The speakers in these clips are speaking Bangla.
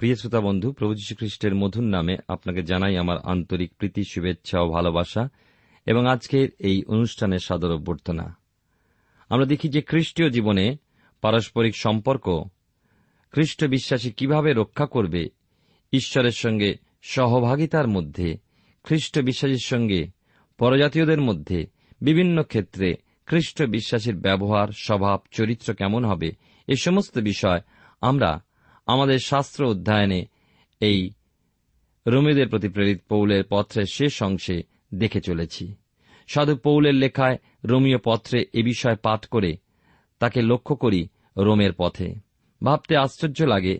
প্রিয় শ্রোতা বন্ধু, প্রভু খ্রিস্টের মধুর নামে আপনাকে জানাই আমার আন্তরিক প্রীতি, শুভেচ্ছা ও ভালোবাসা এবং আজকের এই অনুষ্ঠানের সাদর অভ্যর্থনা। আমরা দেখি যে খ্রিস্টীয় জীবনে পারস্পরিক সম্পর্ক খ্রিস্ট বিশ্বাসী কীভাবে রক্ষা করবে ঈশ্বরের সঙ্গে সহভাগিতার মধ্যে, খ্রিস্ট বিশ্বাসীর সঙ্গে পরজাতীয়দের মধ্যে বিভিন্ন ক্ষেত্রে খ্রিস্ট বিশ্বাসীর ব্যবহার, স্বভাব, চরিত্র কেমন হবে এ সমস্ত বিষয় আমরা আমাদের শাস্ত্র অধ্যয়নে এই রোমীদের প্রতি প্রেরিত পৌলের পত্রের শেষ অংশে দেখে চলেছি। সাধু পৌলের লেখায় রোমীয় পত্রে এ বিষয় পাঠ করে তাকে লক্ষ্য করি রোমের পথে। ভাবতে আশ্চর্য লাগে,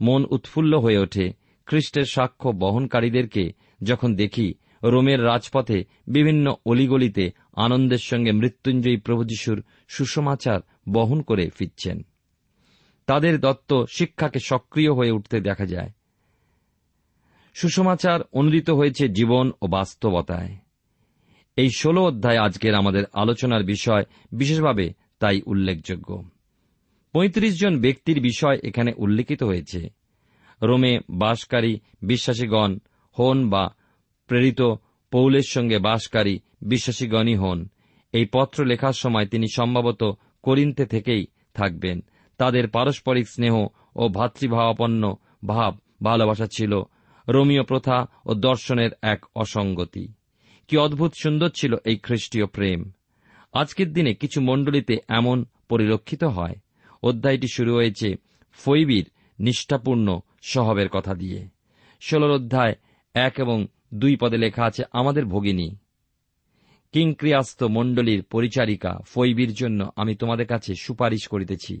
মন উৎফুল্ল হয়ে ওঠে খ্রিস্টের সাক্ষ্য বহনকারীদেরকে যখন দেখি রোমের রাজপথে বিভিন্ন অলিগলিতে আনন্দের সঙ্গে মৃত্যুঞ্জয়ী প্রভু যিশুর সুসমাচার বহন করে ফিরছেন। তাদের দত্ত শিক্ষাকে সক্রিয় হয়ে উঠতে দেখা যায়। সুসমাচার অনুদিত হয়েছে জীবন ও বাস্তবতায়। এই ষোলো অধ্যায় আজকের আমাদের আলোচনার বিষয়, বিশেষভাবে তাই উল্লেখযোগ্য। পঁয়ত্রিশ জন ব্যক্তির বিষয় এখানে উল্লেখিত হয়েছে। রোমে বাসকারী বিশ্বাসীগণ হন বা প্রেরিত পৌলের সঙ্গে বাসকারী বিশ্বাসীগণই হন। এই পত্র লেখার সময় তিনি সম্ভবত করিন্তে থেকেই থাকবেন। তাদের পারস্পরিক স্নেহ ও ভাতৃভাবাপন্ন ভাব ভালোবাসা ছিল। রোমীয় প্রথা ও দর্শনের এক অসঙ্গতি। কি অদ্ভুত সুন্দর ছিল এই খ্রিস্টীয় প্রেম। আজকের দিনে কিছু মণ্ডলীতে এমন পরিলক্ষিত হয়। অধ্যায়টি শুরু হয়েছে ফৈবির নিষ্ঠাপূর্ণ স্বভাবের কথা দিয়ে। ষোলর অধ্যায় এক এবং দুই পদে লেখা আছে, আমাদের ভগিনী, কিংক্রিয়াস্ত মণ্ডলীর পরিচারিকা ফৈবির জন্য আমি তোমাদের কাছে সুপারিশ করিতেছি।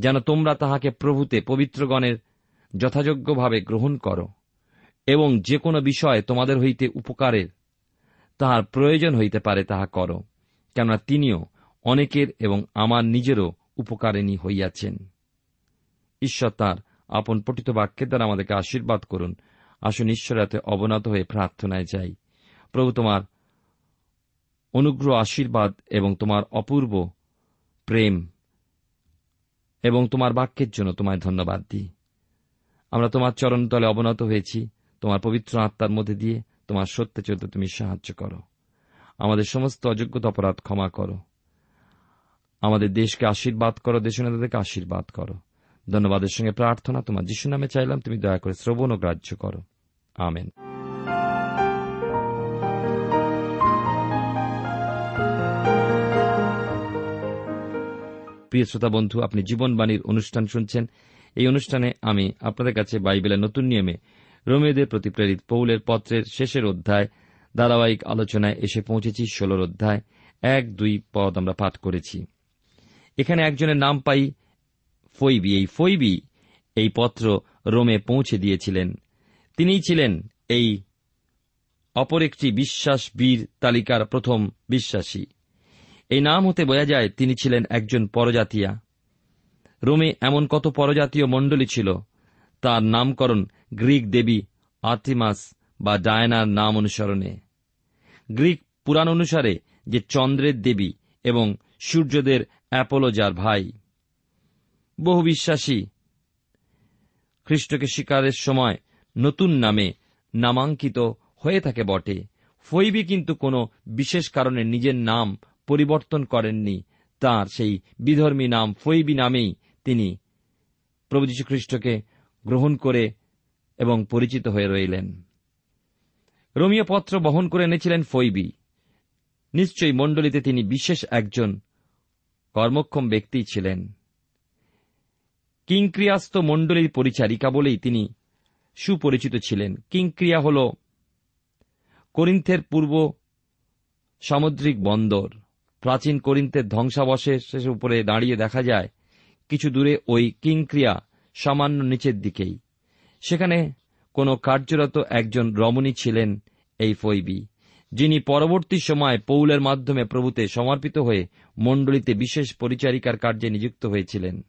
যেন তোমরা তাহাকে প্রভূতে পবিত্রগণের যথাযোগ্যভাবে গ্রহণ করো, এবং যে কোনো বিষয়ে তোমাদের হইতে উপকারের, তাহার প্রয়োজন হইতে পারে তাহা করো, কেননা তিনিও অনেকের এবং আমার নিজেরও উপকারিণী হইয়াছেন। ঈশ্বর তাঁর আপন পঠিত বাক্যের দ্বারা আমাদেরকে আশীর্বাদ করুন। আসুন ঈশ্বরের হাতে অবনত হয়ে প্রার্থনায় যাই। প্রভু, তোমার অনুগ্রহ, আশীর্বাদ এবং তোমার অপূর্ব প্রেম এবং তোমার বাক্যের জন্য তোমায় ধন্যবাদ দিই। আমরা তোমার চরণ চরণতলে অবনত হয়েছি, তোমার পবিত্র আত্মার মধ্যে দিয়ে তোমার সত্যে চলতে তুমি সাহায্য করো। আমাদের সমস্ত অযোগ্যতা অপরাধ ক্ষমা করো। আমাদের দেশকে আশীর্বাদ করো দেশ নেতাদেরকে আশীর্বাদ করো। ধন্যবাদের সঙ্গে প্রার্থনা তোমার যিশু নামে চাইলাম, তুমি দয়া করে শ্রবণ ও গ্রাহ্য করো। আমেন। প্রিয় শ্রোতা বন্ধু, আপনি জীবনবাণীর অনুষ্ঠান শুনছেন। এই অনুষ্ঠানে আমি আপনাদের কাছে বাইবেলের নতুন নিয়মে রোমিওদের প্রতি প্রেরিত পৌলের পত্রের শেষের অধ্যায়, ধারাবাহিক আলোচনায় এসে পৌঁছেছি ষোলোর অধ্যায়, এক, দুই পদ আমরা পাঠ করেছি। এখানে একজনের নাম পাই ফৈবি। এই ফৈবি এই পত্র রোমে পৌঁছে দিয়েছিলেন। তিনিই ছিলেন এই অপর একটি বিশ্বাস বীর তালিকার প্রথম বিশ্বাসী। এই নাম হতে বোঝা যায় তিনি ছিলেন একজন পরজাতিয়া। রোমে এমন কত পরজাতীয় মণ্ডলী ছিল, তার নামকরণ গ্রিক দেবী আর্থিমাস বা ডায়নার নাম অনুসরণে। গ্রিক পুরাণ অনুসারে যে চন্দ্রের দেবী এবং সূর্যদের অ্যাপোলো যার ভাই। বহু বিশ্বাসী খ্রিস্টকে শিকারের সময় নতুন নামে নামাঙ্কিত হয়ে থাকে বটে। ফৈবি কিন্তু কোনো বিশেষ কারণে নিজের নাম পরিবর্তন করেননি। তার সেই বিধর্মী নাম ফৈবি নামেই তিনি প্রভু খ্রিস্টকে গ্রহণ করে এবং পরিচিত হয়ে রইলেন। রোমীয় পত্র বহন করে এনেছিলেন ফৈবি। নিশ্চয়ই মণ্ডলীতে তিনি বিশেষ একজন কর্মক্ষম ব্যক্তি ছিলেন। কিংক্রিয়াস্ত মণ্ডলীর পরিচারিকা বলেই তিনি সুপরিচিত ছিলেন। কিংক্রিয়া হল করিন্থের পূর্ব সামুদ্রিক বন্দর। প্রাচীন করিন্থের ধ্বংসাবশেষের উপরে দাঁড়িয়ে দেখা যায়, কিছু দূরে ওই কিংক্রিয়া সামান্য নিচের দিকেই। সেখানে কোনো কার্যরত একজন রমণী ছিলেন এই ফৈবি, যিনি পরবর্তী সময় পৌলের মাধ্যমে প্রভুতে সমর্পিত হয়ে মণ্ডলীতে বিশেষ পরিচারিকার কার্যে নিযুক্ত হয়েছিলেন।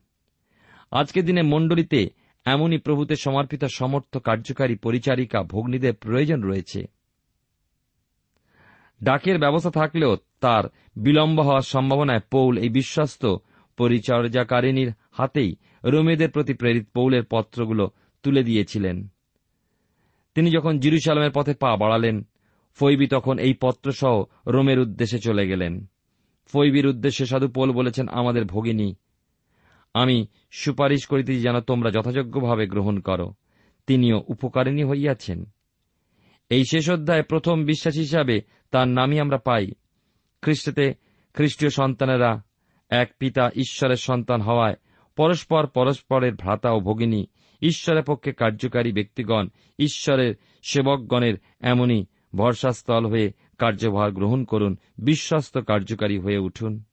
আজকের দিনে মণ্ডলীতে এমনই প্রভুতে সমর্পিত সমর্থ কার্যকারী পরিচারিকা ভগ্নীদের প্রয়োজন রয়েছে। ডাকের ব্যবস্থা থাকলেও তার বিলম্ব হওয়ার সম্ভাবনায় পৌল এই বিশ্বস্ত পরিচর্যাকারিণীর হাতেই রোমেদের প্রতি প্রেরিত পৌলের পত্রগুলো তুলে দিয়েছিলেন। তিনি যখন জিরুসালামের পথে পা বাড়ালেন, ফৈবি তখন এই পত্রসহ রোমের উদ্দেশ্যে চলে গেলেন। ফৈবির উদ্দেশ্যে সাধু পোল বলেছেন, আমাদের ভগিনী, আমি সুপারিশ করিতেছি যেন তোমরা যথাযোগ্যভাবে গ্রহণ করো। তিনিও উপকারিণী হইয়াছেন। এই শেষ অধ্যায়ে প্রথম বিশ্বাস হিসাবে তার নামই আমরা পাই। খ্রিস্টতে খ্রিস্টীয় সন্তানেরা এক পিতা ঈশ্বরের সন্তান হওয়ায় পরস্পর পরস্পরের ভ্রাতা ও ভগিনী, ঈশ্বরের পক্ষে কার্যকারী ব্যক্তিগণ, ঈশ্বরের সেবকগণের এমনই ভরসাস্থল হয়ে কার্যভার গ্রহণ করুন, বিশ্বস্ত কার্যকারী হয়ে উঠুন।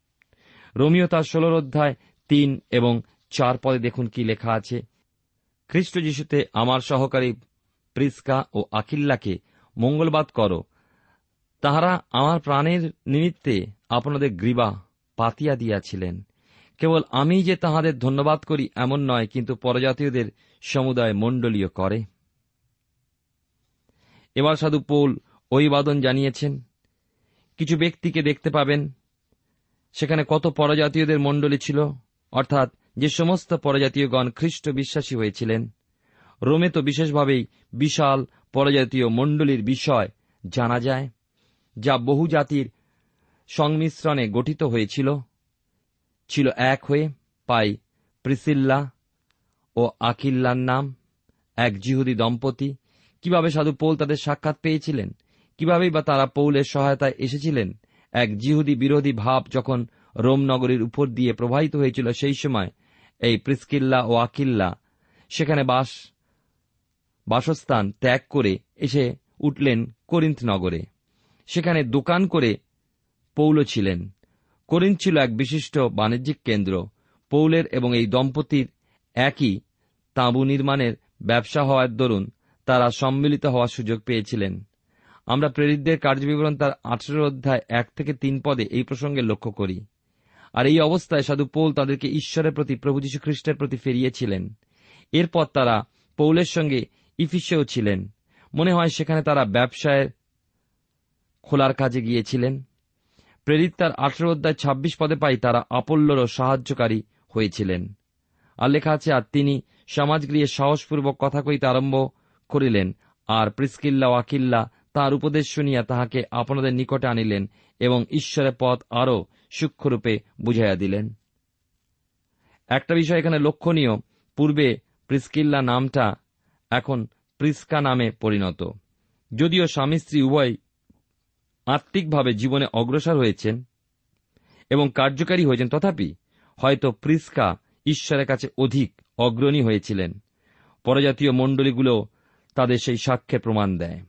রোমিও তার ষোলর অধ্যায় তিন এবং চার পদে দেখুন কি লেখা আছে। খ্রিস্ট যিশুতে আমার সহকারী প্রিস্কা ও আকিল্লাকে মঙ্গলবাদ করো তাহারা আমার প্রাণের নিমিত্তে আপনাদের গ্রীবা পাতিয়া দিয়াছিলেন। কেবল আমি যে তাহাদের ধন্যবাদ করি এমন নয়, কিন্তু পরজাতীয়দের সমুদায় মণ্ডলীয় করে। এবার সাধু পৌল অভিবাদন জানিয়েছেন, কিছু ব্যক্তিকে দেখতে পাবেন। সেখানে কত পরজাতীয়দের মণ্ডলী ছিল, অর্থাৎ যে সমস্ত পরজাতীয়গণ খ্রিস্ট বিশ্বাসী হয়েছিলেন। রোমে তো বিশেষভাবেই বিশাল পরজাতীয় মণ্ডলীর বিষয় জানা যায়। যা বহু জাতির সংমিশ্রণে গঠিত হয়েছিল, ছিল এক হয়ে পাই প্রিসিল্লা ও আকিল্লার নাম। এক জিহুদি দম্পতি। কীভাবে সাধু পৌল তাদের সাক্ষাৎ পেয়েছিলেন? কিভাবেই বা তারা পৌলের সহায়তায় এসেছিলেন? এক জিহুদি বিরোধী ভাব যখন রোম নগরীর উপর দিয়ে প্রবাহিত হয়েছিল, সেই সময় এই প্রিসকিল্লা ও আকিল্লা সেখানে বাস, বাসস্থান ত্যাগ করে এসে উঠলেন করিন্থ নগরে। সেখানে দোকান করে পৌল ছিলেন। করিন ছিল এক বিশিষ্ট বাণিজ্যিক কেন্দ্র। পৌলের এবং এই দম্পতির একই তাঁবু নির্মাণের ব্যবসা হওয়ার দরুন তারা সম্মিলিত হওয়ার সুযোগ পেয়েছিলেন। আমরা প্রেরিতদের কার্যবিবরণ তার আঠেরো অধ্যায় এক থেকে তিন পদে এই প্রসঙ্গে লক্ষ্য করি। আর এই অবস্থায় সাধু পৌল তাদেরকে ঈশ্বরের প্রতি, প্রভু যীশু খ্রিস্টের প্রতি ফিরিয়েছিলেন। এরপর তারা পৌলের সঙ্গে ইফিসেও ছিলেন। মনে হয় সেখানে তারা ব্যবসায় খোলার কাজে গিয়েছিলেন। প্রেরিত তার আঠেরো অধ্যায় ছাব্বিশ পদে পাই তারা আপল্লরও সাহায্যকারী হয়েছিলেন। আর লেখা আছে, আর তিনি সমাজগৃহে সাহসপূর্বক কথা কইতে আরম্ভ করিলেন, আর প্রিস্কিল্লা ও আকিল্লা তাঁর উপদেশ শুনিয়া তাহাকে আপনাদের নিকটে আনিলেন এবং ঈশ্বরের পথ আরও সূক্ষ্মরূপে বুঝাইয়া দিলেন। একটা বিষয় এখানে লক্ষণীয়, পূর্বে প্রিস্কিল্লা নামটা এখন প্রিস্কা নামে পরিণত। যদিও স্বামী স্ত্রী উভয় আত্মিকভাবে জীবনে অগ্রসর হয়েছেন এবং কার্যকারী হয়েছেন। তথাপি হয়তো প্রিস্কা ঈশ্বরের কাছে অধিক অগ্রণী হয়েছিলেন। পরজাতীয় মণ্ডলীগুলো তাদের সেই সাক্ষ্যের প্রমাণ দেয়।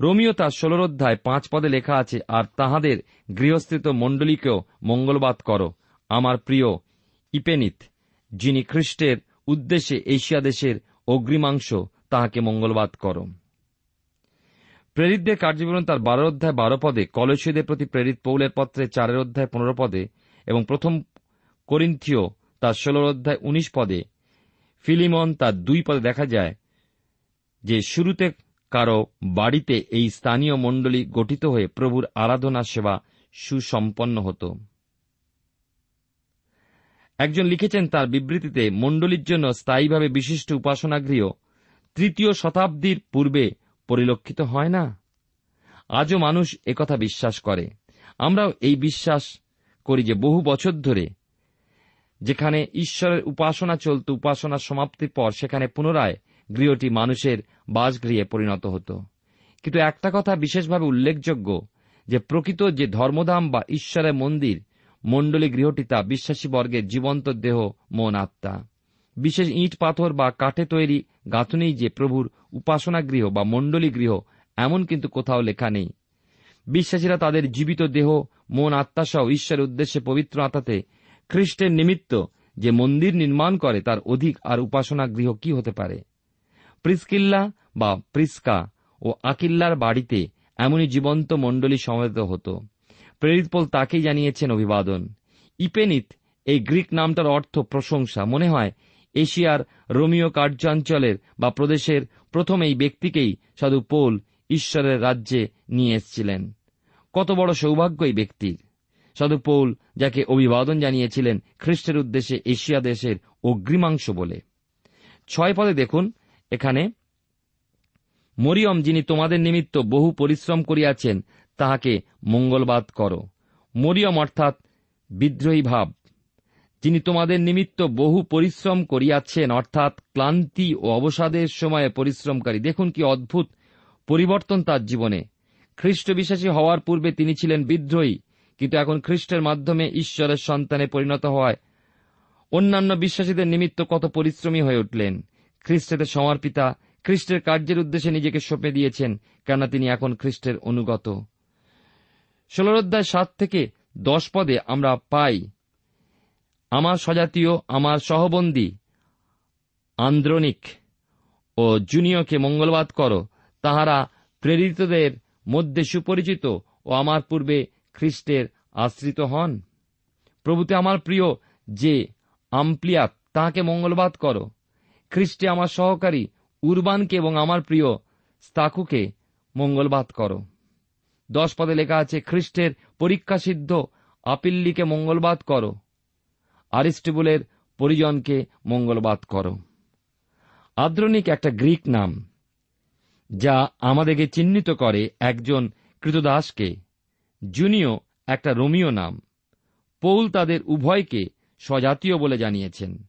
রোমিও তার ষোলর অধ্যায় পাঁচ পদে লেখা আছে, আর তাহাদের গৃহস্থিত মণ্ডলীকেও মঙ্গলবাদ করো, আমার প্রিয় ইপেনিত, যিনি খ্রিস্টের উদ্দেশ্যে এশিয়া দেশের অগ্রিমাংশ তাহাকে মঙ্গলবাদ করো। প্রেরিতদের কার্যবিবরণ তার বারো অধ্যায় বারো পদে কলসীদের প্রতি প্রেরিত পৌলের পত্রে চারের অধ্যায় পনেরো পদে এবং প্রথম করিন্থীয় তার ষোলোর অধ্যায় উনিশ পদে। ফিলিমন তার দুই পদে দেখা যায় যে শুরুতে কারও বাড়িতে এই স্থানীয় মণ্ডলী গঠিত হয়ে প্রভুর আরাধনা সেবা সুসম্পন্ন হতো। একজন লিখেছেন, তার বিবৃতিতে মণ্ডলীর জন্য স্থায়ীভাবে বিশিষ্ট উপাসনাগৃহ তৃতীয় শতাব্দীর পূর্বে পরিলক্ষিত হয় না? আজও মানুষ একথা বিশ্বাস করে। আমরাও এই বিশ্বাস করি যে বহু বছর ধরে যেখানে ঈশ্বরের উপাসনা চলত উপাসনার সমাপ্তির পর সেখানে পুনরায় গৃহটি মানুষের বাসগৃহে পরিণত হতো। কিন্তু একটা কথা বিশেষভাবে উল্লেখযোগ্য, যে প্রকৃত যে ধর্মধাম বা ঈশ্বরের মন্দির, মণ্ডলী গৃহটি তা বিশ্বাসী বর্গের জীবন্ত দেহ, মন, আত্মা। বিশেষ ইট, পাথর বা কাঠে তৈরি গাঁথুনেই যে প্রভুর উপাসনা গৃহ বা মণ্ডলী গৃহ এমন কিন্তু কোথাও লেখা নেই। বিশ্বাসীরা তাদের জীবিত দেহ, মন, আত্মা সহ ঈশ্বরের উদ্দেশ্যে পবিত্র আত্মাতে খ্রিস্টের নিমিত্ত যে মন্দির নির্মাণ করে তার অধিক আর উপাসনা গৃহ কি হতে পারে? প্রিসকিল্লা বা প্রিস্কা ও আকিল্লার বাড়িতে এমনই জীবন্ত মণ্ডলী সমবেত হতো। প্রেরিত পোল তাকেই জানিয়েছেন অভিবাদন। ইপেনিত, এই গ্রিক নামটার অর্থ প্রশংসা। মনে হয় এশিয়ার রোমিও কার্যাঞ্চলের বা প্রদেশের প্রথম এই ব্যক্তিকেই সাধু পোল ঈশ্বরের রাজ্যে নিয়ে এসেছিলেন। কত বড় সৌভাগ্য এই ব্যক্তির। সাধু পৌল যাকে অভিবাদন জানিয়েছিলেন খ্রিস্টের উদ্দেশ্যে এশিয়া দেশের অগ্রিমাংশ বলে। ছয় পদে দেখুন, এখানে, মরিয়ম যিনি তোমাদের নিমিত্ত বহু পরিশ্রম করিয়াছেন, তাহাকে মঙ্গলবাদ করো। মরিয়ম অর্থাৎ বিদ্রোহী ভাব। যিনি তোমাদের নিমিত্ত বহু পরিশ্রম করিয়াছেন, অর্থাৎ ক্লান্তি ও অবসাদের সময়ে পরিশ্রমকারী। দেখুন কি অদ্ভুত পরিবর্তন তার জীবনে। খ্রিস্ট বিশ্বাসী হওয়ার পূর্বে তিনি ছিলেন বিদ্রোহী, কিন্তু এখন খ্রিস্টের মাধ্যমে ঈশ্বরের সন্তানে পরিণত হওয়ায় অন্যান্য বিশ্বাসীদের নিমিত্ত কত পরিশ্রমী হয়ে উঠলেন। খ্রিস্টের সমর্পিতা, খ্রিস্টের কার্যের উদ্দেশ্যে নিজেকে সঁপে দিয়েছেন, কেননা তিনি এখন খ্রিস্টের অনুগত। ষোলর অধ্যায় সাত থেকে দশ পদে আমরা পাই আমার স্বজাতীয়, আমার সহবন্দী, আন্দ্রনিক, ও জুনিয়কে মঙ্গলবাদ করো। তাহারা প্রেরিতদের মধ্যে সুপরিচিত ও আমার পূর্বে খ্রিস্টের আশ্রিত হন। প্রভুতে আমার প্রিয় যে আম্পলিয়াত তাহাকে মঙ্গলবাদ করো। খ্রিস্টে আমার সহকারী উরবানকে এবং আমার প্রিয় স্তাকুকে মঙ্গলবাদ করো। দশ পদে লেখা আছে, খ্রিস্টের পরীক্ষা সিদ্ধ আপিল্লিকে মঙ্গলবাদ করো। আরিস্টিবুলের পরিজনকে মঙ্গলবাদ করো। আদ্রনিক একটা গ্রিক নাম, যা আমাদেরকে চিহ্নিত করে একজন কৃতদাসকে জুনিও একটা রোমিও নাম, পৌল তাদের উভয়কে স্বজাতীয় বলে জানিয়েছেন।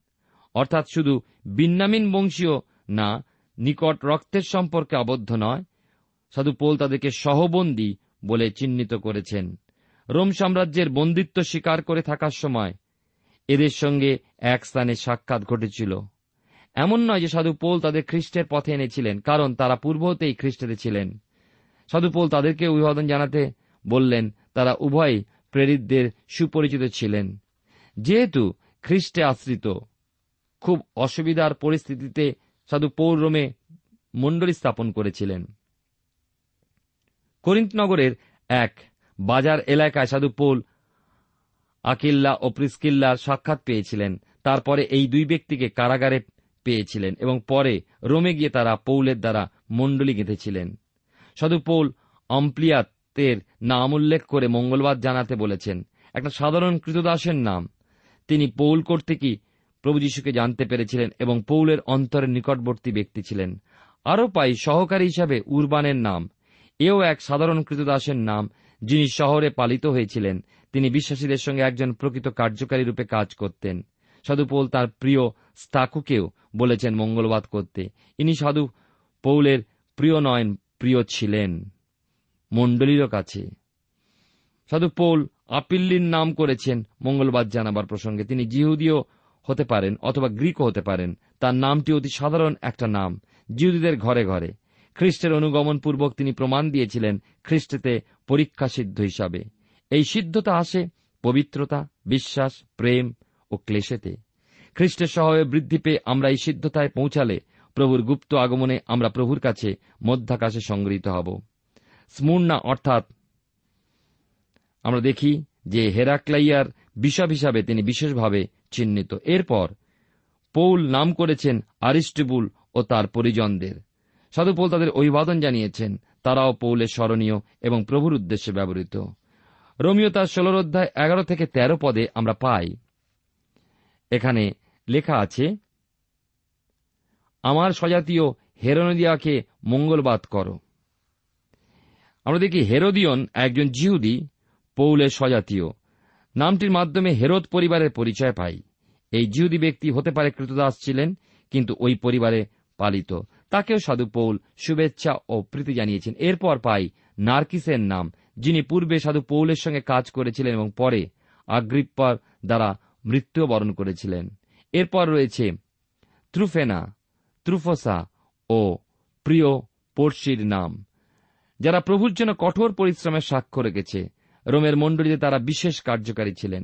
অর্থাৎ শুধু বিন্নামিন বংশীয় না, নিকট রক্তের সম্পর্কে আবদ্ধ নয়, সাধু পৌল তাদেরকে সহবন্দী বলে চিহ্নিত করেছেন। রোম সাম্রাজ্যের বন্দিত্ব স্বীকার করে থাকার সময় এদের সঙ্গে এক স্থানে সাক্ষাৎ ঘটেছিল। এমন নয় যে সাধু পোল তাদের খ্রিস্টের পথে এনেছিলেন, কারণ তারা পূর্ব হতেই খ্রিস্টেতে ছিলেন। সাধু পোল তাদেরকে অভিবাদন জানাতে বললেন, তারা উভয় প্রেরিতদের সুপরিচিত ছিলেন। যেহেতু খ্রিস্টে আশ্রিত, খুব অসুবিধার পরিস্থিতিতে সাধু পৌর রোমে মণ্ডলী স্থাপন করেছিলেন। করিন্তনগরের এক বাজার এলাকায় সাধু পৌল আকিল্লা ও প্রিস্কিল্লার সাক্ষাৎ পেয়েছিলেন। তারপরে এই দুই ব্যক্তিকে কারাগারে পেয়েছিলেন এবং পরে রোমে গিয়ে তারা পৌলের দ্বারা মণ্ডলী গেঁথেছিলেন। সাধু পৌল অম্প্লিয়াতের নাম উল্লেখ করে মঙ্গলবার জানাতে বলেছেন, একটা সাধারণ কৃতদাসের নাম। তিনি পৌল কর্তৃকই প্রভু যীশুকে জানতে পেরেছিলেন এবং পৌলের অন্তরের নিকটবর্তী ব্যক্তি ছিলেন। আরও পাই সহকারী হিসাবে উরবানের নাম। এও এক সাধারণ কৃতদাসের নাম। যিনি শহরে পালিত হয়েছিলেন, তিনি বিশ্বাসীদের সঙ্গে একজন প্রকৃত কার্যকারী রূপে কাজ করতেন। সাধু পৌল তার প্রিয় স্তাকুকেও বলেছেন মঙ্গলবাদ করতে। ইনি সাধু পৌলের প্রিয় নয়ন, প্রিয় ছিলেন। মণ্ডলীরও কাছে। সাধু পৌল আপিল্লির নাম করেছেন মঙ্গলবাদ জানাবার প্রসঙ্গে। তিনি জিহুদিও হতে পারেন অথবা গ্রিকও হতে পারেন। তার নামটি অতি সাধারণ একটা নাম। জিহুদীদের ঘরে ঘরে। খ্রিস্টের অনুগমন পূর্বক তিনি প্রমাণ দিয়েছিলেন খ্রিস্টেতে পরীক্ষা সিদ্ধ হিসাবে। এই সিদ্ধতা আসে পবিত্রতা, বিশ্বাস, প্রেম ও ক্লেশেতে। খ্রিস্টের স্বভাবে বৃদ্ধি পেয়ে আমরা এই সিদ্ধতায় পৌঁছালে প্রভুর গুপ্ত আগমনে আমরা প্রভুর কাছে মধ্যাকাশে সংগৃহীত হব। স্মূর্ণা অর্থাৎ আমরা দেখি যে হেরাক্লাইয়ার বিশপ হিসাবে তিনি বিশেষভাবে চিহ্নিত। এরপর পৌল নাম করেছেন আরিস্টিবুল ও তার পরিজনদের। সাধু পৌল তাদের অভিবাদন জানিয়েছেন। তারাও পৌলের স্মরণীয় এবং প্রভুর উদ্দেশ্যে ব্যবহৃত। রোমিও তার ষোলর অধ্যায় এগারো থেকে তেরো পদে আমরা পাই। এখানে লেখা আছে, আমার স্বজাতীয় হেরোদিয়াকে মঙ্গলবাদ করো। আমরা দেখি হেরোদিয়ন একজন জিহুদি, পৌলের স্বজাতীয়। নামটির মাধ্যমে হেরোদ পরিবারের পরিচয় পাই। এই জিহুদি ব্যক্তি হতে পারে কৃতদাস ছিলেন, কিন্তু ওই পরিবারে পালিত। তাকেও সাধু পৌল শুভেচ্ছা ও প্রীতি জানিয়েছেন। এরপর পাই নার্কিসের নাম, যিনি পূর্বে সাধু পৌলের সঙ্গে কাজ করেছিলেন এবং পরে আগ্রিপ্পার দ্বারা মৃত্যু বরণ করেছিলেন। এরপর রয়েছে ত্রুফেনা, ত্রুফসা ও প্রিয় পড়শির নাম, যারা প্রভুর জন্য কঠোর পরিশ্রমের সাক্ষ্য রেখেছে। রোমের মণ্ডলীতে তারা বিশেষ কার্যকারী ছিলেন।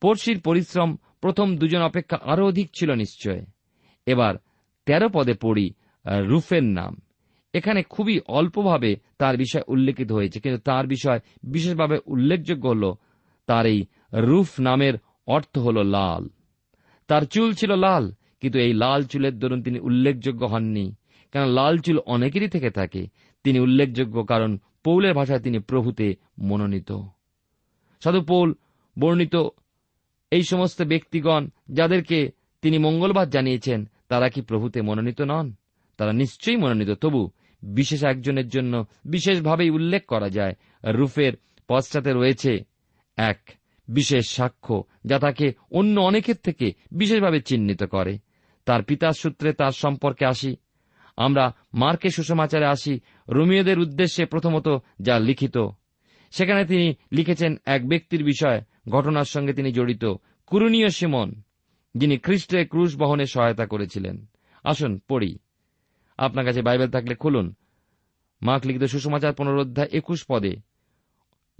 পড়শির পরিশ্রম প্রথম দুজন অপেক্ষা আরও অধিক ছিল নিশ্চয়। এবার তেরো পদে পড়ি রুফের নাম। এখানে খুবই অল্পভাবে তার বিষয় উল্লেখিত হয়েছে, কিন্তু তার বিষয় বিশেষভাবে উল্লেখযোগ্য হল তার এই রুফ নামের অর্থ হল লাল। তার চুল ছিল লাল, কিন্তু এই লাল চুলের দরুন তিনি উল্লেখযোগ্য হননি। কেন লাল চুল অনেকেরই থেকে থাকে। তিনি উল্লেখযোগ্য কারণ পৌলের ভাষায় তিনি প্রভুতে মনোনীত। সাধু পৌল বর্ণিত এই সমস্ত ব্যক্তিগণ যাদেরকে তিনি মঙ্গলবার জানিয়েছেন, তারা কি প্রভুতে মনোনীত নন? তারা নিশ্চয়ই মনোনীত। তবু বিশেষ একজনের জন্য বিশেষভাবেই উল্লেখ করা যায়, রুফের পশ্চাতে রয়েছে এক বিশেষ সাক্ষ্য যা তাকে অন্য অনেকের থেকে বিশেষভাবে চিহ্নিত করে। তার পিতার সূত্রে তার সম্পর্কে আসি। আমরা মার্কে সুষমাচারে আসি, রোমিওদের উদ্দেশ্যে প্রথমত যা লিখিত। সেখানে তিনি লিখেছেন এক ব্যক্তির বিষয়, ঘটনার সঙ্গে তিনি জড়িত, কুরুনীয় সিমন, যিনি খ্রিস্টের ক্রুশ বহনে সহায়তা করেছিলেন। আসুন পড়ি। আপনার কাছে বাইবেল থাকলে খুলুন। মার্ক লিখিত সুষমাচার পুনরোধ্যায় একুশ পদে।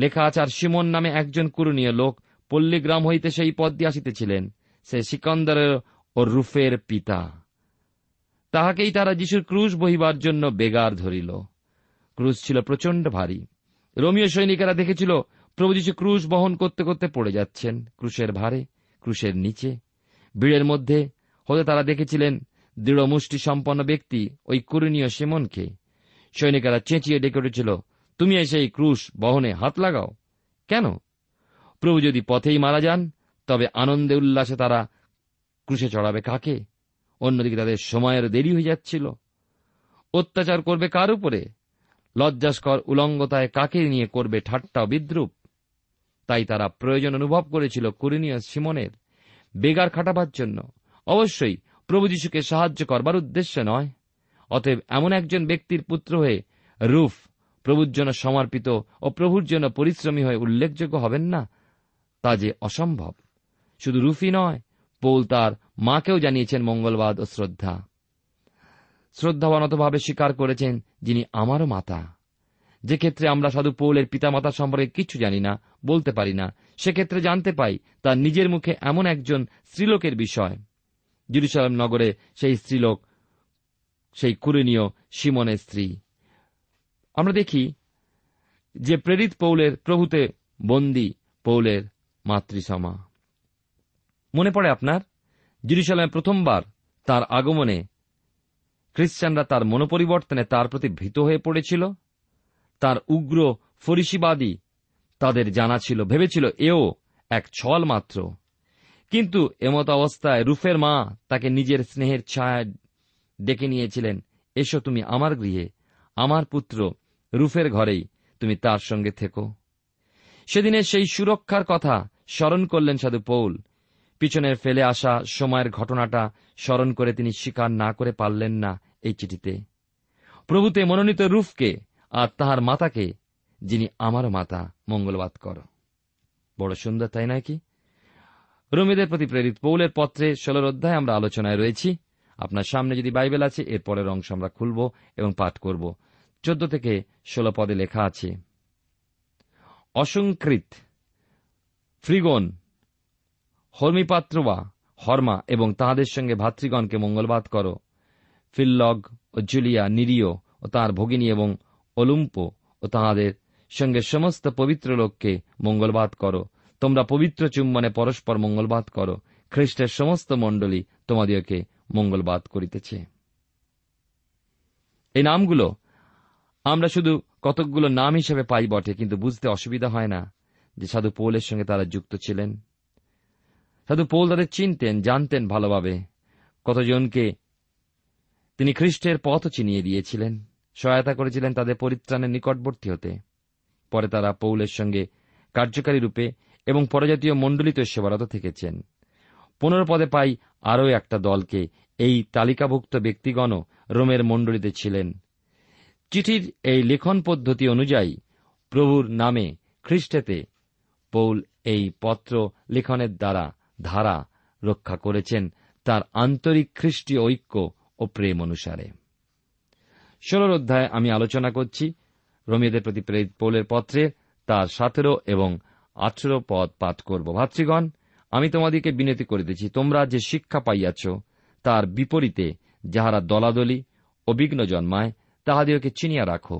লেখা আছে, আর সিমন নামে একজন কুরুনীয় লোক পল্লীগ্রাম হইতে সেই পদ দিয়ে আসিতেছিলেন, সে সিকন্দরের ও রুফের পিতা। তাহাকেই তারা যিশুর ক্রুশ বহিবার জন্য বেগার ধরিল। ক্রুশ ছিল প্রচণ্ড ভারী। রোমীয় সৈনিকেরা দেখেছিল, প্রভু যিশু ক্রুশ বহন করতে করতে পড়ে যাচ্ছেন, ক্রুশের ভারে, ক্রুশের নিচে। ভিড়ের মধ্যে হতে তারা দেখেছিলেন দৃঢ় মুষ্টি সম্পন্ন ব্যক্তি ওই করুণীয় সেমনকে। সৈনিকেরা চেঁচিয়ে ডেকে উঠেছিল, তুমি এসে এই ক্রুশ বহনে হাত লাগাও। কেন? প্রভু যদি পথেই মারা যান, তবে আনন্দে উল্লাসে তারা ক্রুশে চড়াবে কাকে? অন্যদিকে তাদের সময়ের দেরি হয়ে যাচ্ছিল। অত্যাচার করবে কার উপরে? লজ্জাস্কর উলঙ্গতায় কাকে নিয়ে করবে ঠাট্টা বিদ্রুপ? তাই তারা প্রয়োজন অনুভব করেছিল কুরিনীয় সিমনের, বেগার খাটাবার জন্য। অবশ্যই প্রভু যীশুকে সাহায্য করবার উদ্দেশ্যে নয়। অতএব এমন একজন ব্যক্তির পুত্র হয়ে রুফ প্রভুর জন্য সমর্পিত ও প্রভুর জন্য পরিশ্রমী হয়ে উল্লেখযোগ্য হবেন না? তা যে অসম্ভব। শুধু রুফই নয়, পৌল তার মাকেও জানিয়েছেন মঙ্গলবাদ ও শ্রদ্ধা। শ্রদ্ধাবনতভাবে স্বীকার করেছেন যিনি আমারও মাতা। যে ক্ষেত্রে আমরা সাধু পৌলের পিতামাতা সম্পর্কে কিছু জানি না, বলতে পারি না, সেক্ষেত্রে জানতে পাই তার নিজের মুখে এমন একজন স্ত্রীলোকের বিষয়। জুরুসালাম নগরে সেই স্ত্রীলোক, সেই কুরনীয় সিমনের স্ত্রী। আমরা দেখি যে প্রেরিত পৌলের প্রভুতে বন্দী পৌলের মাতৃসমা। মনে পড়ে আপনার? জিরুসালামে প্রথমবার তার আগমনে খ্রিস্টানরা তার মনোপরিবর্তনে তার প্রতি ভীত হয়ে পড়েছিল। তার উগ্র ফরিসিবাদী তাদের জানা ছিল, ভেবেছিল এও এক ছল মাত্র কিন্তু এমত অবস্থায় রুফের মা তাকে নিজের স্নেহের ছায়া ডেকে নিয়েছিলেন, এসো তুমি আমার গৃহে, আমার পুত্র রুফের ঘরেই তুমি তার সঙ্গে থেকো। সেদিনের সেই সুরক্ষার কথা স্মরণ করলেন সাধু পৌল। পিছনের ফেলে আসা সময়ের ঘটনাটা স্মরণ করে তিনি স্বীকার না করে পারলেন না এই চিঠিতে। প্রভুতে মনোনীত রুফকে আর তাহার মাতাকে, যিনি আমারও মাতা, মঙ্গলবাদ কর। বড় সুন্দর, তাই নয় কি? রোমীদের প্রতি প্রেরিত পৌলের পত্রে ষোলোর অধ্যায় আমরা আলোচনায় রয়েছি। আপনার সামনে যদি বাইবেল আছে, এর পরের অংশ আমরা খুলব এবং পাঠ করব। চোদ্দ থেকে ষোলো পদে লেখা আছে, অসংকৃত, ফ্রিগন হর্মিপাত্রবা হর্মা এবং তাহাদের সঙ্গে ভাতৃগণকে মঙ্গলবাদ করো। ফিল্লগ ও জুলিয়া নিরিয় ও তাঁর ভগিনী এবং অলুম্প ও তাহাদের সঙ্গে সমস্ত পবিত্র লোককে মঙ্গলবাদ করো। তোমরা পবিত্র চুম্বনে পরস্পর মঙ্গলবাদ করো। খ্রিস্টের সমস্ত মণ্ডলী তোমাদিওকে মঙ্গলবাদ করিতেছে। এই নামগুলো আমরা শুধু কতকগুলো নাম হিসেবে পাই বটে, কিন্তু বুঝতে অসুবিধা হয় না যে সাধু পৌলের সঙ্গে তারা যুক্ত ছিলেন। সাধু পৌল তাদের চিনতেন, জানতেন ভালোভাবে। কতজনকে তিনি খ্রিস্টের পথ চিনিয়ে দিয়েছিলেন, সহায়তা করেছিলেন তাদের পরিত্রাণের নিকটবর্তী হতে। পরে তারা পৌলের সঙ্গে কার্যকারী রূপে এবং পরজাতীয় মণ্ডলিত সেবারত থেকেছেন। পনেরো পদে পাই আরও একটা দলকে। এই তালিকাভুক্ত ব্যক্তিগণও রোমের মণ্ডলীতে ছিলেন। চিঠির এই লেখন পদ্ধতি অনুযায়ী প্রভুর নামে খ্রিস্টেতে পৌল এই পত্র লেখনের দ্বারা ধারা রক্ষা করেছেন তার আন্তরিক খ্রিস্টীয় ঐক্য ও প্রেম অনুসারে। ষোলর অধ্যায়ে আমি আলোচনা করছি। রোমিয়দের প্রতি পৌলের পত্রে তার সতেরো এবং আঠেরো পদ পাঠ করব। ভাতৃগণ, আমি তোমাদিকে বিনতি করিতেছি তোমরা যে শিক্ষা পাইয়াছ, তার বিপরীতে যাহারা দলাদলি অবিঘ্ন জন্মায় তাহাদিওকে চিনিয়া রাখো।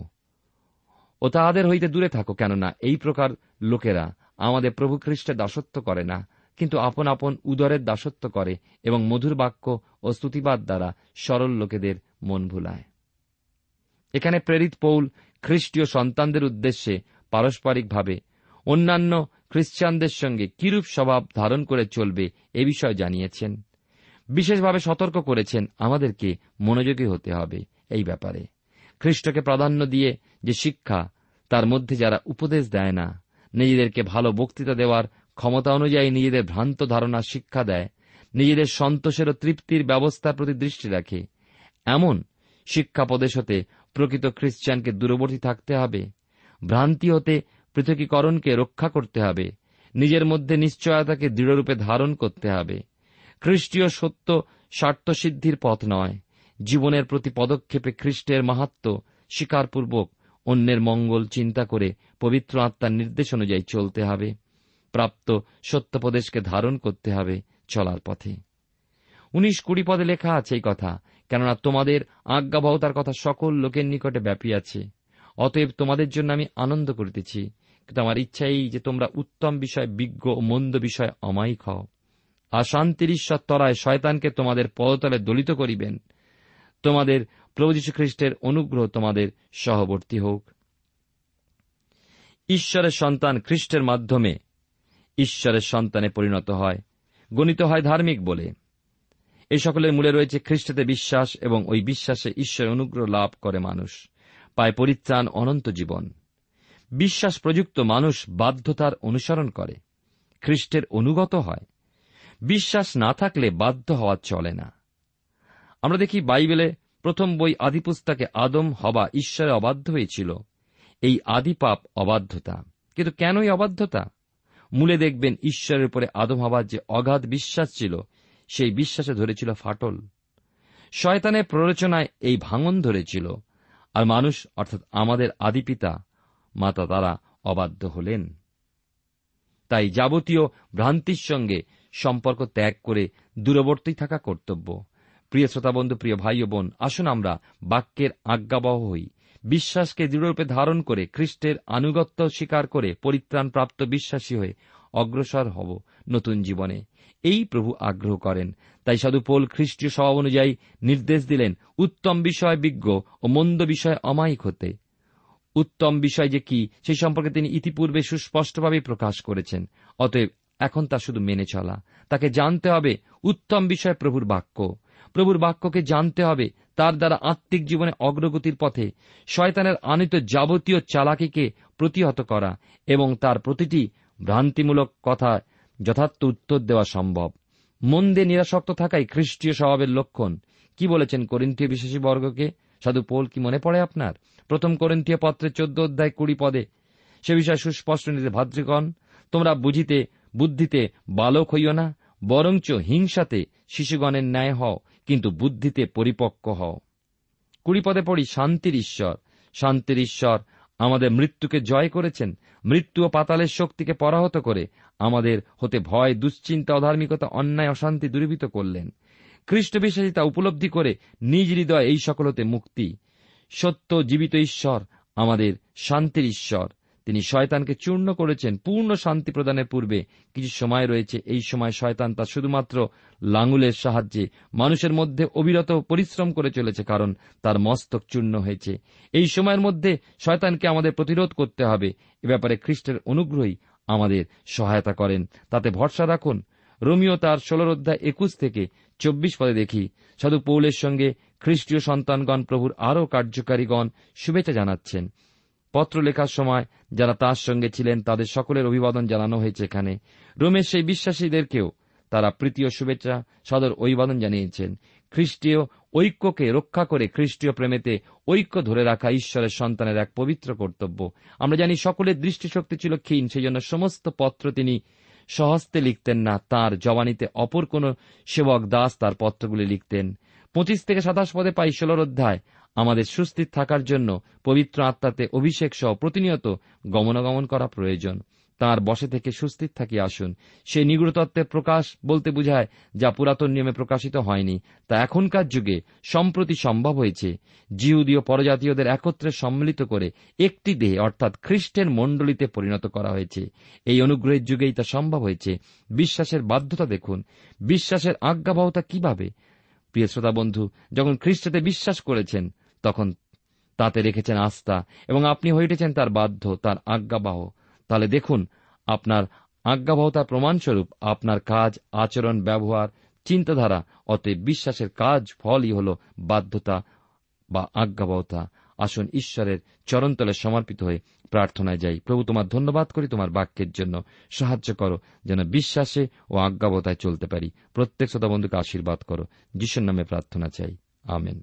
ও তাহাদের হইতে দূরে থাকো, কেননা এই প্রকার লোকেরা আমাদের প্রভু খ্রিস্টের দাসত্ব করে না, কিন্তু আপন আপন উদরের দাসত্ব করে এবং মধুর বাক্য ও স্তুতিবাদ দ্বারা সরল লোকেদের মন ভুলায়। এখানে প্রেরিত পৌল খ্রিস্টীয় সন্তানদের উদ্দেশ্যে পারস্পরিকভাবে অন্যান্য খ্রিস্টানদের সঙ্গে কিরূপ স্বভাব ধারণ করে চলবে এ বিষয় জানিয়েছেন। বিশেষভাবে সতর্ক করেছেন আমাদেরকে মনোযোগী হতে হবে এই ব্যাপারে। খ্রিস্টকে প্রাধান্য দিয়ে যে শিক্ষা, তার মধ্যে যারা উপদেশ দেয় না, নিজেদেরকে ভালো বক্তৃতা দেওয়ার ক্ষমতা অনুযায়ী নিজেদের ভ্রান্ত ধারণা শিক্ষা দেয়, নিজেদের সন্তোষের ও তৃপ্তির ব্যবস্থার প্রতি দৃষ্টি রাখে, এমন শিক্ষা প্রদেশ হতে প্রকৃত খ্রিস্টানকে দূরবর্তী থাকতে হবে। ভ্রান্তি হতে পৃথকীকরণকে রক্ষা করতে হবে। নিজের মধ্যে নিশ্চয়তাকে দৃঢ়রূপে ধারণ করতে হবে। খ্রিস্টীয় সত্য স্বার্থসিদ্ধির পথ নয়। জীবনের প্রতি পদক্ষেপে খ্রিস্টের মাহাত্ম স্বীকারপূর্বক অন্যের মঙ্গল চিন্তা করে পবিত্র আত্মার নির্দেশ অনুযায়ী চলতে হবে। প্রাপ্ত সত্যপদেশকে ধারণ করতে হবে চলার পথে। উনিশ কুড়ি পদে লেখা আছে এই কথা, কেননা তোমাদের আজ্ঞাবহতার কথা সকল লোকের নিকটে ব্যাপী আছে। অতএব তোমাদের জন্য আমি আনন্দ করিতেছি। কিন্তু আমার ইচ্ছা এই যে তোমরা উত্তম বিষয়, বিজ্ঞ ও মন্দ বিষয় অমায়িক হও। আর শান্তির ঈশ্বর তরায় শয়তানকে তোমাদের পদতলে দলিত করিবেন। তোমাদের প্রভু খ্রিস্টের অনুগ্রহ তোমাদের সহবর্তী হোক। ঈশ্বরের সন্তান খ্রিস্টের মাধ্যমে ঈশ্বরের সন্তানে পরিণত হয়, গণিত হয় ধার্মিক বলে। এই সকলের মূলে রয়েছে খ্রিস্টতে বিশ্বাস এবং ওই বিশ্বাসে ঈশ্বরের অনুগ্রহ লাভ করে মানুষ, পায় পরিত্রাণ অনন্ত জীবন। বিশ্বাস প্রযুক্ত মানুষ বাধ্যতার অনুসরণ করে, খ্রিস্টের অনুগত হয়। বিশ্বাস না থাকলে বাধ্য হওয়া চলে না। আমরা দেখি বাইবেলে প্রথম বই আদিপুস্তকে আদম, হবা, ঈশ্বরে অবাধ্য হয়েছিল। এই আদিপাপ অবাধ্যতা। কিন্তু কেনই অবাধ্যতা? মূলে দেখবেন ঈশ্বরের উপরে আদম হবার যে অগাধ বিশ্বাস ছিল, সেই বিশ্বাসে ধরেছিল ফাটল। শয়তানের প্ররোচনায় এই ভাঙন ধরেছিল। আর মানুষ, অর্থাৎ আমাদের আদিপিতা মাতা তারা অবাধ্য হলেন। তাই যাবতীয় ভ্রান্তির সঙ্গে সম্পর্ক ত্যাগ করে দূরবর্তী থাকা কর্তব্য। প্রিয় শ্রোতাবন্ধু, প্রিয় ভাই ও বোন, আসুন আমরা বাক্যের আজ্ঞাবহ হই। বিশ্বাসকে দৃঢ়রূপে ধারণ করে খ্রিস্টের আনুগত্য স্বীকার করে পরিত্রাণ প্রাপ্ত বিশ্বাসী হয়ে অগ্রসর হব নতুন জীবনে। এই প্রভু আগ্রহ করেন। তাই সাধু পোল খ্রিস্টীয় স্বভাব অনুযায়ী নির্দেশ দিলেন, উত্তম বিষয় বিজ্ঞ ও মন্দ বিষয় অমায়িক হতে। উত্তম বিষয় যে কি সেই সম্পর্কে তিনি ইতিপূর্বে সুস্পষ্টভাবে প্রকাশ করেছেন। অতএব এখন তা শুধু মেনে চলা। তাকে জানতে হবে উত্তম বিষয় প্রভুর বাক্য। প্রভুর বাক্যকে জানতে হবে তার দ্বারা আত্মিক জীবনে অগ্রগতির পথে শয়তানের আনিত যাবতীয় চালাকিকে প্রতিহত করা এবং তার প্রতিটি ভ্রান্তিমূলক কথা যথার্থ উত্তর দেওয়া সম্ভব। মন্দে নিরাসক্ত থাকাই খ্রিস্টীয় স্বভাবের লক্ষণ। কি বলেছেন করিন্থীয় বিশেষী বর্গকে? সাধু পোল কি মনে পড়ে আপনার? প্রথম করিন্থীয় পত্রে চোদ্দ অধ্যায় কুড়ি পদে। সে বিষয়ে সুস্পষ্ট নিতে ভাতৃগণ, তোমরা বুঝিতে, বুদ্ধিতে বালক হইও না, বরঞ্চ হিংসাতে শিশুগণের ন্যায় হও, কিন্তু বুদ্ধিতে পরিপক্ক হও। কুড়ি পদে পড়ি, শান্তির ঈশ্বর শান্তির ঈশ্বর, আমাদের মৃত্যুকে জয় করেছেন, মৃত্যু ও পাতালের শক্তিকে পরাহত করে আমাদের হতে ভয়, দুশ্চিন্তা, অধার্মিকতা, অন্যায়, অশান্তি দূরীভূত করলেন। খ্রিস্ট বিশ্বাসিতা উপলব্ধি করে নিজ হৃদয় এই সকলতে মুক্তি। সত্য জীবিত ঈশ্বর আমাদের শান্তির ঈশ্বর। তিনি শয়তানকে চূর্ণ করেছেন, পূর্ণ শান্তি প্রদানের পূর্বে। কিছু সময় রয়েছে, এই সময় শয়তান তা শুধুমাত্র লাঙুলের সাহায্যে মানুষের মধ্যে অবিরত পরিশ্রম করে চলেছে, কারণ তার মস্তক চূর্ণ হয়েছে। এই সময়ের মধ্যে শয়তানকে আমাদের প্রতিরোধ করতে হবে। এ ব্যাপারে খ্রিস্টের অনুগ্রহই আমাদের সহায়তা করেন। তাতে ভরসা রাখুন রোমিও তার ষোলর অধ্যায় একুশ থেকে চব্বিশ পদে দেখি। সাধু পৌলের সঙ্গে খ্রিস্টীয় সন্তানগণ প্রভুর আরও কার্যকারীগণ শুভেচ্ছা জানাচ্ছেন। পত্র লেখার সময় যারা তার সঙ্গে ছিলেন, তাদের সকলের অভিবাদন জানানো হয়েছে এখানে। রোমের সেই বিশ্বাসীদেরকেও তারা প্রীতীয় শুভেচ্ছা, সদর অভিবাদন জানিয়েছেন। খ্রিস্টীয় ঐক্যকে রক্ষা করে খ্রিস্টীয় প্রেমেতে ঐক্য ধরে রাখা ঈশ্বরের সন্তানের এক পবিত্র কর্তব্য। আমরা জানি সকলের দৃষ্টিশক্তি ছিল ক্ষীণ, সেই জন্য সমস্ত পত্র তিনি সহস্তে লিখতেন না, তার জবানিতে অপর কোন সেবক দাস তার পত্রগুলি লিখতেন। পঁচিশ থেকে সাতাশ পদে পাই ষোলর অধ্যায়। আমাদের সুস্থির থাকার জন্য পবিত্র আত্মাতে অভিষেক সহ প্রতিনিয়ত গমনাগমন করা প্রয়োজন। তার বসে থেকে সুস্থির থাকি আসুন। সেই নিগুড়তত্ত্বের প্রকাশ বলতে বুঝায়, যা পুরাতন নিয়মে প্রকাশিত হয়নি। তা এখনকার যুগে সম্প্রতি সম্ভব হয়েছে। জিহুদীয় পরজাতীয়দের একত্রে সম্মিলিত করে একটি দেহে, অর্থাৎ খ্রিস্টের মণ্ডলীতে পরিণত করা হয়েছে। এই অনুগ্রহের যুগেই তা সম্ভব হয়েছে। বিশ্বাসের বাধ্যতা দেখুন। বিশ্বাসের আজ্ঞাবহতা কীভাবে? প্রিয় শ্রোতা বন্ধু যখন খ্রিস্টতে বিশ্বাস করেছেন, তখন তাতে রেখেছেন আস্থা, এবং আপনি হয়ে উঠেছেন তার বাধ্য, তার আজ্ঞাবাহ। তাহলে দেখুন, আপনার আজ্ঞাবহতার প্রমাণস্বরূপ আপনার কাজ, আচরণ, ব্যবহার, চিন্তাধারা, অতএব বিশ্বাসের কাজ, ফলই হল বাধ্যতা বা আজ্ঞাবহতা। আসুন ঈশ্বরের চরণতলে সমর্পিত হয়ে প্রার্থনায় যাই। প্রভু, তোমার ধন্যবাদ করি, তোমার বাক্যের জন্য সাহায্য করো, যেন বিশ্বাসে ও আজ্ঞাবতায় চলতে পারি। প্রত্যেক শ্রোতা বন্ধুকে আশীর্বাদ করো। যিশুর নামে প্রার্থনা চাই। আমেন।